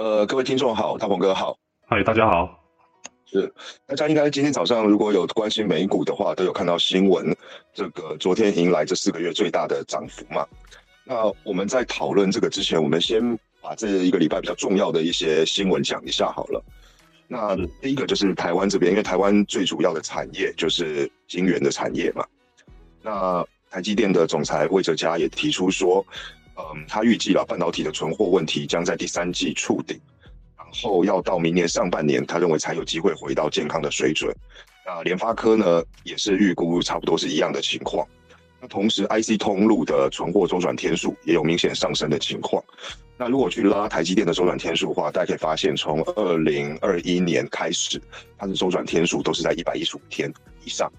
呃，各位听众好，大鹏哥好，嗨，大家好。是，大家应该今天早上如果有关心美股的话，都有看到新闻，这个昨天迎来这四个月最大的涨幅嘛。那我们在讨论这个之前，我们先把这一个礼拜比较重要的一些新闻讲一下好了。那第一个就是台湾这边，因为台湾最主要的产业就是晶圆的产业嘛。那台积电的总裁魏哲嘉也提出说，嗯，他预计了半导体的存货问题将在第三季触顶。然后要到明年上半年，他认为才有机会回到健康的水准。那联发科呢，也是预估差不多是一样的情况。那同时，IC 通路的存货周转天数也有明显上升的情况。那如果去拉台积电的周转天数的话，大家可以发现，从二零二一年开始，它的周转天数都是在一百一十五天以上。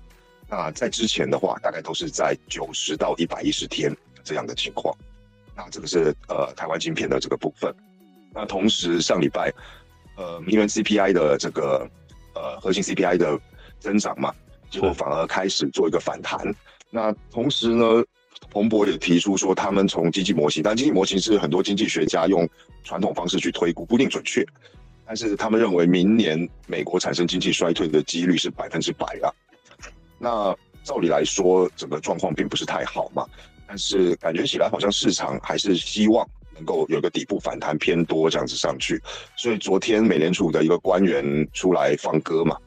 那在之前的话，大概都是在九十到一百一十天这样的情况。那这个是呃台湾晶片的这个部分。那同时上礼拜，呃，因为 CPI 的这个呃核心 CPI 的增长嘛，结果反而开始做一个反弹。那同时呢，彭博也提出说，他们从经济模型，但经济模型是很多经济学家用传统方式去推估，不一定准确。但是他们认为明年美国产生经济衰退的几率是百分之百啊。那照理来说，整个状况并不是太好嘛，但是感觉起来好像市场还是希望。能够有个底部反弹偏多这样子上去，所以昨天美联储的一个官员出来放歌嘛，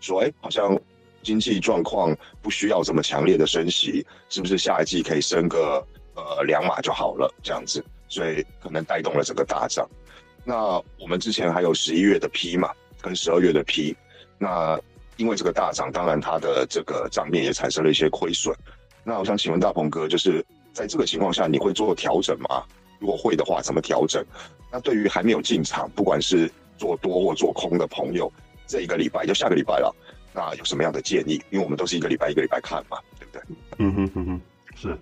说哎，好像经济状况不需要这么强烈的升息，是不是下一季可以升个呃两码就好了这样子？所以可能带动了整个大涨。那我们之前还有十一月的 P 嘛，跟十二月的 P，那因为这个大涨，当然它的这个账面也产生了一些亏损。那我想请问大鹏哥，就是在这个情况下，你会做调整吗？如果会的话，怎么调整？那对于还没有进场，不管是做多或做空的朋友，这一个礼拜就下个礼拜了，那有什么样的建议？因为我们都是一个礼拜一个礼拜看嘛，对不对？嗯哼哼哼，是。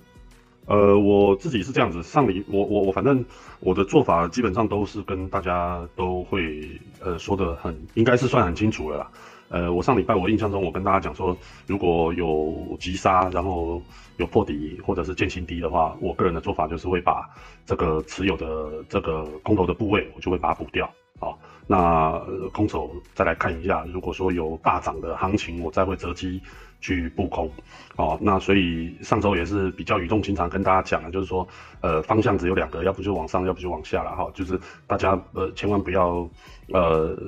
呃，我自己是这样子，上礼我我我反正我的做法基本上都是跟大家都会呃说的很，应该是算很清楚了啦。呃，我上礼拜我印象中，我跟大家讲说，如果有急杀，然后有破底或者是见新低的话，我个人的做法就是会把这个持有的这个空头的部位，我就会把它补掉。好，那空手再来看一下，如果说有大涨的行情，我再会择机去布空。哦，那所以上周也是比较语重心长跟大家讲的，就是说，呃，方向只有两个，要不就往上，要不就往下了哈，就是大家呃千万不要呃。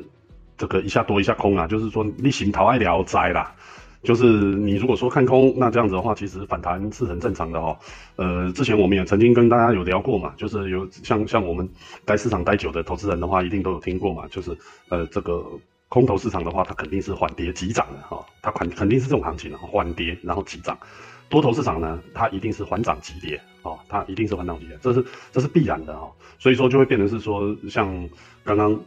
这个一下多一下空啊，就是说你行逃爱聊斋啦，就是你如果说看空，那这样子的话，其实反弹是很正常的哦。呃，之前我们也曾经跟大家有聊过嘛，就是有像像我们待市场待久的投资人的话，一定都有听过嘛，就是呃这个空头市场的话，它肯定是缓跌急涨的哈，它肯肯定是这种行情啊，缓跌然后急涨。多头市场呢，它一定是缓涨急跌哦，它一定是缓涨急跌，这是这是必然的哦。所以说就会变成是说，像刚刚。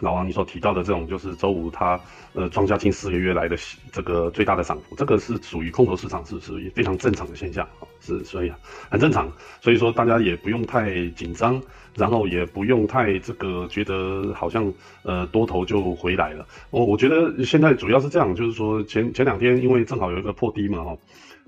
老王，你所提到的这种就是周五它呃庄家近四个月来的这个最大的涨幅，这个是属于空头市场，是属于非常正常的现象，是所以很正常，所以说大家也不用太紧张，然后也不用太这个觉得好像呃多头就回来了。我我觉得现在主要是这样，就是说前前两天因为正好有一个破低嘛哈。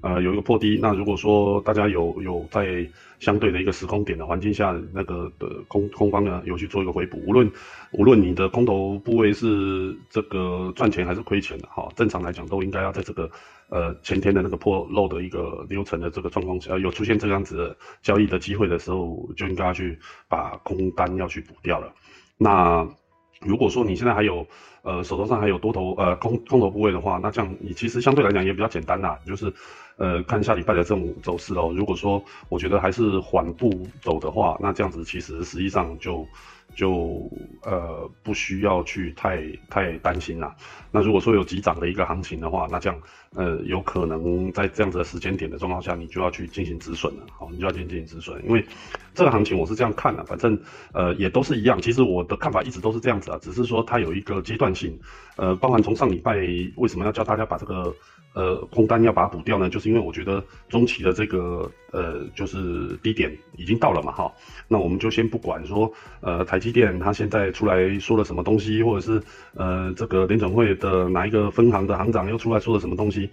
呃，有一个破低，那如果说大家有有在相对的一个时空点的环境下，那个的空空方呢有去做一个回补，无论无论你的空头部位是这个赚钱还是亏钱的哈，正常来讲都应该要在这个呃前天的那个破漏的一个流程的这个状况下，有出现这样子的交易的机会的时候，就应该要去把空单要去补掉了。那如果说你现在还有呃手头上还有多头呃空空头部位的话，那这样你其实相对来讲也比较简单啦，就是。呃，看下礼拜的这种走势哦。如果说我觉得还是缓步走的话，那这样子其实实际上就就呃不需要去太太担心啦。那如果说有急涨的一个行情的话，那这样呃有可能在这样子的时间点的状况下，你就要去进行止损了。好，你就要进行止损，因为这个行情我是这样看的，反正呃也都是一样。其实我的看法一直都是这样子啊，只是说它有一个阶段性。呃，包含从上礼拜为什么要教大家把这个。呃，空单要把它补掉呢，就是因为我觉得中期的这个呃，就是低点已经到了嘛，哈，那我们就先不管说，呃，台积。电它现在出来说了什么东西，或者是呃这个联总会的哪一个分行的行长又出来说了什么东西，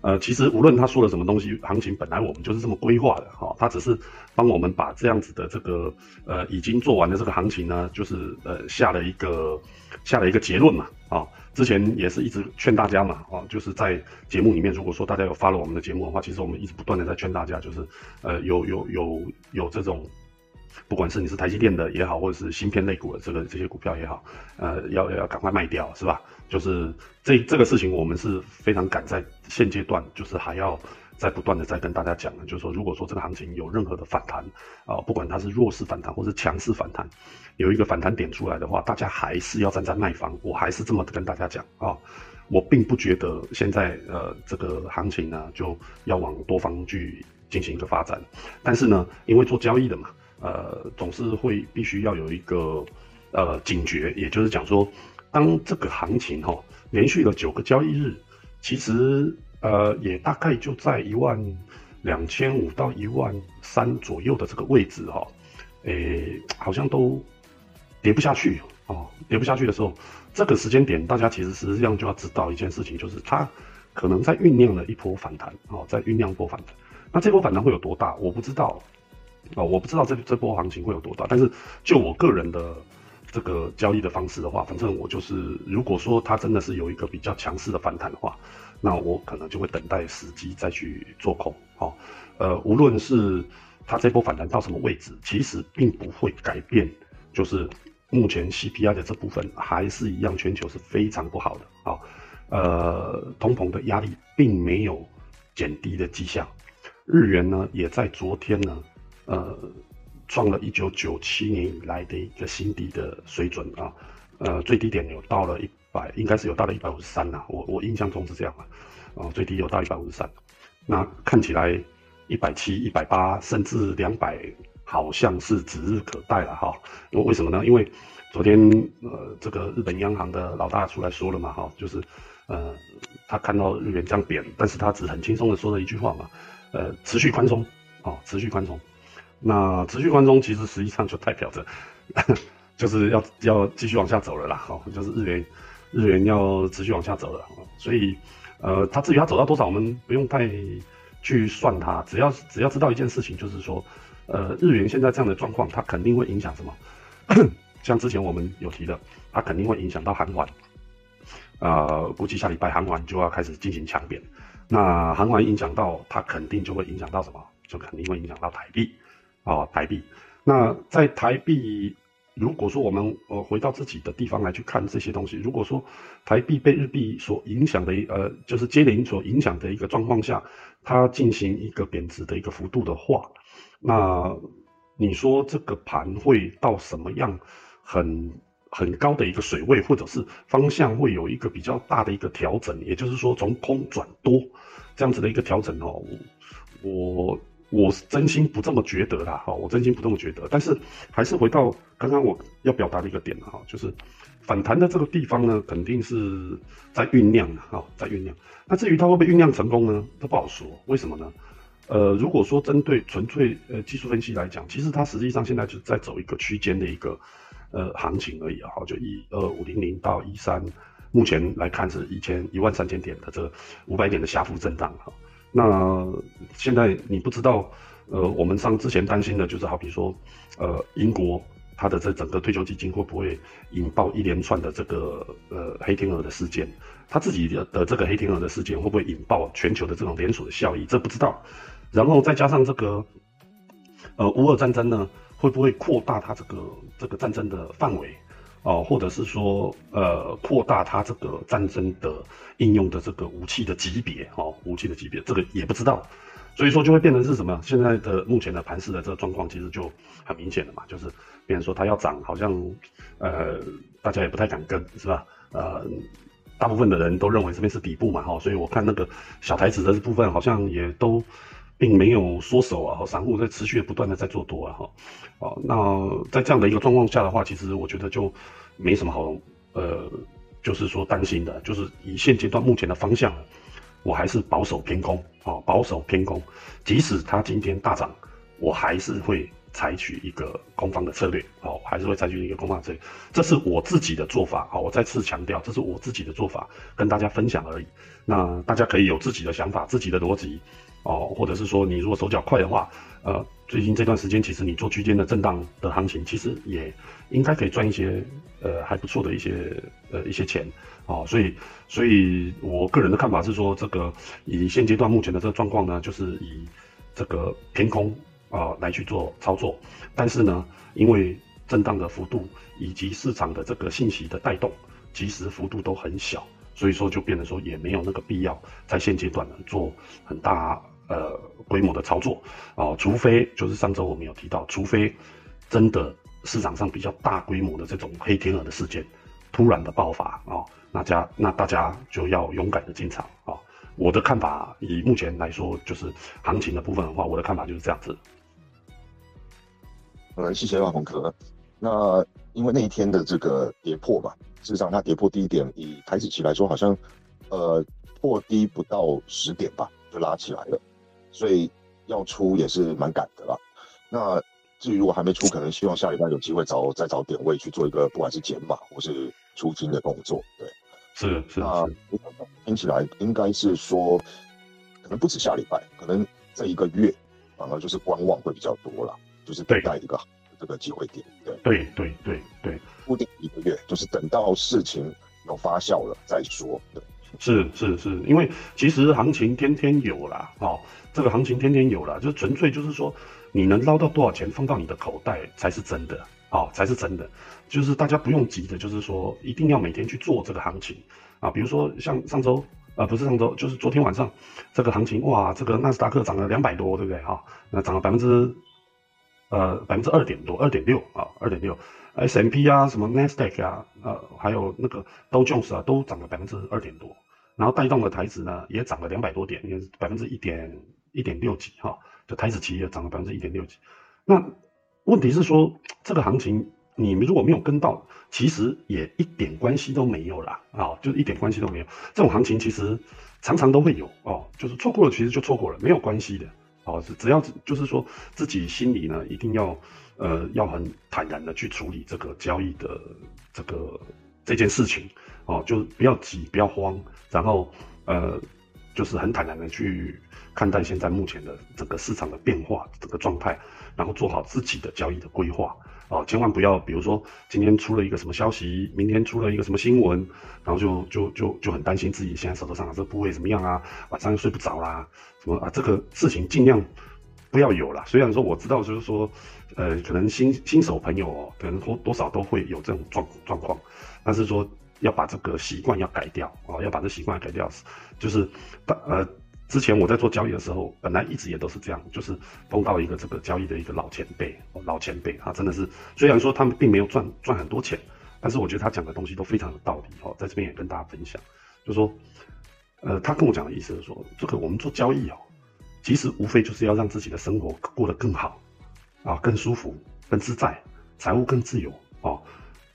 呃，其实无论他说了什么东西，行情本来我们就是这么规划的哈，他只是帮我们把这样子的这个呃已经做完的这个行情呢，就是呃下了一个下了一个结论嘛啊。之前也是一直劝大家嘛，哦，就是在节目里面，如果说大家有发了我们的节目的话，其实我们一直不断的在劝大家，就是，呃，有有有有这种，不管是你是台积电的也好，或者是芯片类股的这个这些股票也好，呃，要要赶快卖掉，是吧？就是这这个事情，我们是非常赶在现阶段，就是还要。在不断的在跟大家讲呢，就是说，如果说这个行情有任何的反弹啊，不管它是弱势反弹或是强势反弹，有一个反弹点出来的话，大家还是要站在卖方。我还是这么跟大家讲啊，我并不觉得现在呃这个行情呢就要往多方去进行一个发展。但是呢，因为做交易的嘛，呃，总是会必须要有一个呃警觉，也就是讲说，当这个行情哈连续了九个交易日，其实。呃，也大概就在一万两千五到一万三左右的这个位置哈，诶，好像都跌不下去哦，跌不下去的时候，这个时间点，大家其实实际上就要知道一件事情，就是它可能在酝酿了一波反弹哦，在酝酿一波反弹。那这波反弹会有多大？我不知道哦，我不知道这这波行情会有多大。但是就我个人的这个交易的方式的话，反正我就是，如果说它真的是有一个比较强势的反弹的话。那我可能就会等待时机再去做空，好，呃，无论是它这波反弹到什么位置，其实并不会改变，就是目前 CPI 的这部分还是一样，全球是非常不好的，好，呃，通膨的压力并没有减低的迹象，日元呢也在昨天呢，呃，创了一九九七年以来的一个新低的水准啊，呃，最低点有到了一。百应该是有到了一百五十三呐，我我印象中是这样啊，哦，最低有到一百五十三，那看起来一百七、一百八甚至两百，好像是指日可待了哈。因为为什么呢？因为昨天呃这个日本央行的老大出来说了嘛哈，就是呃他看到日元这样贬，但是他只很轻松的说了一句话嘛，呃持续宽松哦，持续宽松。那持续宽松其实实际上就代表着 就是要要继续往下走了啦，哈，就是日元。日元要持续往下走了，所以，呃，它至于它走到多少，我们不用太去算它，只要只要知道一件事情，就是说，呃，日元现在这样的状况，它肯定会影响什么？像之前我们有提的，它肯定会影响到韩元，呃，估计下礼拜韩元就要开始进行强贬，那韩元影响到它，肯定就会影响到什么？就肯定会影响到台币，啊，台币。那在台币。如果说我们呃回到自己的地方来去看这些东西，如果说台币被日币所影响的呃就是接连所影响的一个状况下，它进行一个贬值的一个幅度的话，那你说这个盘会到什么样很很高的一个水位，或者是方向会有一个比较大的一个调整，也就是说从空转多这样子的一个调整哦，我。我是真心不这么觉得啦，哈，我真心不这么觉得。但是还是回到刚刚我要表达的一个点哈，就是反弹的这个地方呢，肯定是在酝酿哈，在酝酿。那至于它会不会酝酿成功呢？都不好说。为什么呢？呃，如果说针对纯粹呃技术分析来讲，其实它实际上现在就在走一个区间的一个呃行情而已哈，就一二五零零到一三，目前来看是一千一万三千点的这五百点的下幅震荡哈。那现在你不知道，呃，我们上之前担心的就是，好比说，呃，英国它的这整个退休基金会不会引爆一连串的这个呃黑天鹅的事件？他自己的的这个黑天鹅的事件会不会引爆全球的这种连锁的效益？这不知道。然后再加上这个，呃，乌俄战争呢，会不会扩大它这个这个战争的范围？哦，或者是说，呃，扩大它这个战争的应用的这个武器的级别，哦，武器的级别，这个也不知道，所以说就会变成是什么？现在的目前的盘势的这个状况，其实就很明显了嘛，就是变成说它要涨，好像，呃，大家也不太敢跟，是吧？呃，大部分的人都认为这边是底部嘛，哈，所以我看那个小台子的部分好像也都。并没有缩手啊，散户在持续不断的在做多啊，哈，啊，那在这样的一个状况下的话，其实我觉得就没什么好，呃，就是说担心的，就是以现阶段目前的方向，我还是保守偏空啊，保守偏空，即使它今天大涨，我还是会采取一个攻方的策略，哦，还是会采取一个攻方策略，这是我自己的做法，啊，我再次强调，这是我自己的做法，跟大家分享而已。那大家可以有自己的想法、自己的逻辑，哦，或者是说你如果手脚快的话，呃，最近这段时间其实你做区间的震荡的行情，其实也应该可以赚一些呃还不错的一些呃一些钱，哦，所以所以我个人的看法是说，这个以现阶段目前的这个状况呢，就是以这个偏空。啊，来去做操作，但是呢，因为震荡的幅度以及市场的这个信息的带动，其实幅度都很小，所以说就变得说也没有那个必要在现阶段呢做很大呃规模的操作啊，除非就是上周我们有提到，除非真的市场上比较大规模的这种黑天鹅的事件突然的爆发啊，那家那大家就要勇敢的进场啊。我的看法以目前来说，就是行情的部分的话，我的看法就是这样子。呃，谢谢万红哥。那因为那一天的这个跌破吧，事实上它跌破低点，以台指期来说，好像呃破低不到十点吧，就拉起来了，所以要出也是蛮赶的啦。那至于如果还没出，可能希望下礼拜有机会找再找点位去做一个，不管是减码或是出金的动作。对，是是那听起来应该是说，可能不止下礼拜，可能这一个月反而就是观望会比较多了。就是等待一个这个机会点，对对对对对，固定一个月，就是等到事情有发酵了再说。对，是是是，因为其实行情天天有啦，哦，这个行情天天有啦，就纯粹就是说你能捞到多少钱放到你的口袋才是真的，哦，才是真的。就是大家不用急的，就是说一定要每天去做这个行情啊，比如说像上周，呃，不是上周，就是昨天晚上这个行情，哇，这个纳斯达克涨了两百多，对不对？哈，那涨了百分之。呃，百分之二点多，二点六啊，二点六，S M P 啊，什么 Nasdaq 啊，呃，还有那个 Dow Jones 啊，都涨了百分之二点多，然后带动了台指呢，也涨了两百多点，也百分之一点一点六几哈，就台指期也涨了百分之一点六几。那问题是说，这个行情你们如果没有跟到，其实也一点关系都没有啦，啊，就是一点关系都没有。这种行情其实常常都会有哦，就是错过了，其实就错过了，没有关系的。哦，是只要就是说自己心里呢，一定要呃要很坦然的去处理这个交易的这个这件事情，哦，就不要急，不要慌，然后呃就是很坦然的去看待现在目前的整个市场的变化这个状态，然后做好自己的交易的规划。哦，千万不要，比如说今天出了一个什么消息，明天出了一个什么新闻，然后就就就就很担心自己现在手头上的这个部位怎么样啊，晚上又睡不着啦，什么啊，这个事情尽量不要有了。虽然说我知道，就是说，呃，可能新新手朋友哦，可能多多少都会有这种状状况，但是说要把这个习惯要改掉哦，要把这习惯改掉，就是把呃。之前我在做交易的时候，本来一直也都是这样，就是碰到一个这个交易的一个老前辈，老前辈他真的是，虽然说他们并没有赚赚很多钱，但是我觉得他讲的东西都非常有道理哦，在这边也跟大家分享，就说，呃，他跟我讲的意思是说，这个我们做交易哦，其实无非就是要让自己的生活过得更好，啊，更舒服、更自在，财务更自由哦。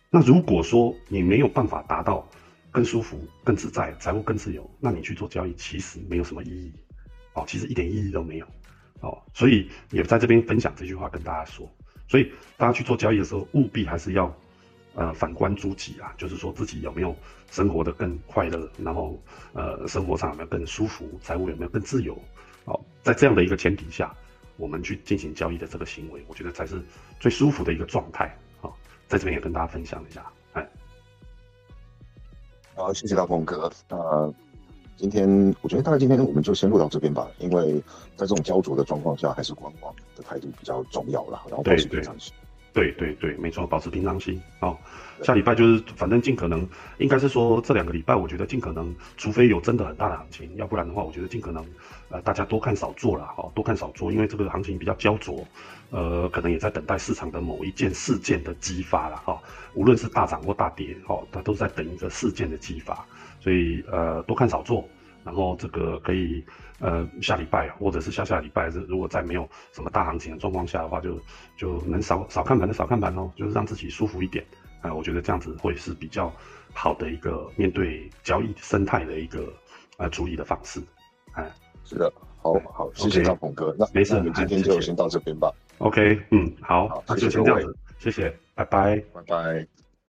那如果说你没有办法达到，更舒服、更自在、财务更自由，那你去做交易其实没有什么意义，哦，其实一点意义都没有，哦，所以也在这边分享这句话跟大家说，所以大家去做交易的时候，务必还是要，呃，反观诸己啊，就是说自己有没有生活的更快乐，然后呃，生活上有没有更舒服，财务有没有更自由，哦，在这样的一个前提下，我们去进行交易的这个行为，我觉得才是最舒服的一个状态，哦，在这边也跟大家分享一下，好，谢谢大鹏哥。那今天我觉得大概今天我们就先录到这边吧，因为在这种焦灼的状况下，还是观望的态度比较重要啦。然后保持平常心。对对对对对，没错，保持平常心。哦，下礼拜就是反正尽可能，应该是说这两个礼拜，我觉得尽可能，除非有真的很大的行情，要不然的话，我觉得尽可能，呃，大家多看少做了，哈，多看少做，因为这个行情比较焦灼，呃，可能也在等待市场的某一件事件的激发了，哈，无论是大涨或大跌，哈，它都是在等一个事件的激发，所以呃，多看少做。然后这个可以，呃，下礼拜或者是下下礼拜，如果在没有什么大行情的状况下的话，就就能少少看盘的少看盘哦，就是让自己舒服一点，啊，我觉得这样子会是比较好的一个面对交易生态的一个呃处理的方式，哎，是的，好好，谢谢大鹏哥，那没事，我们今天就先到这边吧。OK，嗯，好，好那就先这样子，谢谢，拜拜。拜拜。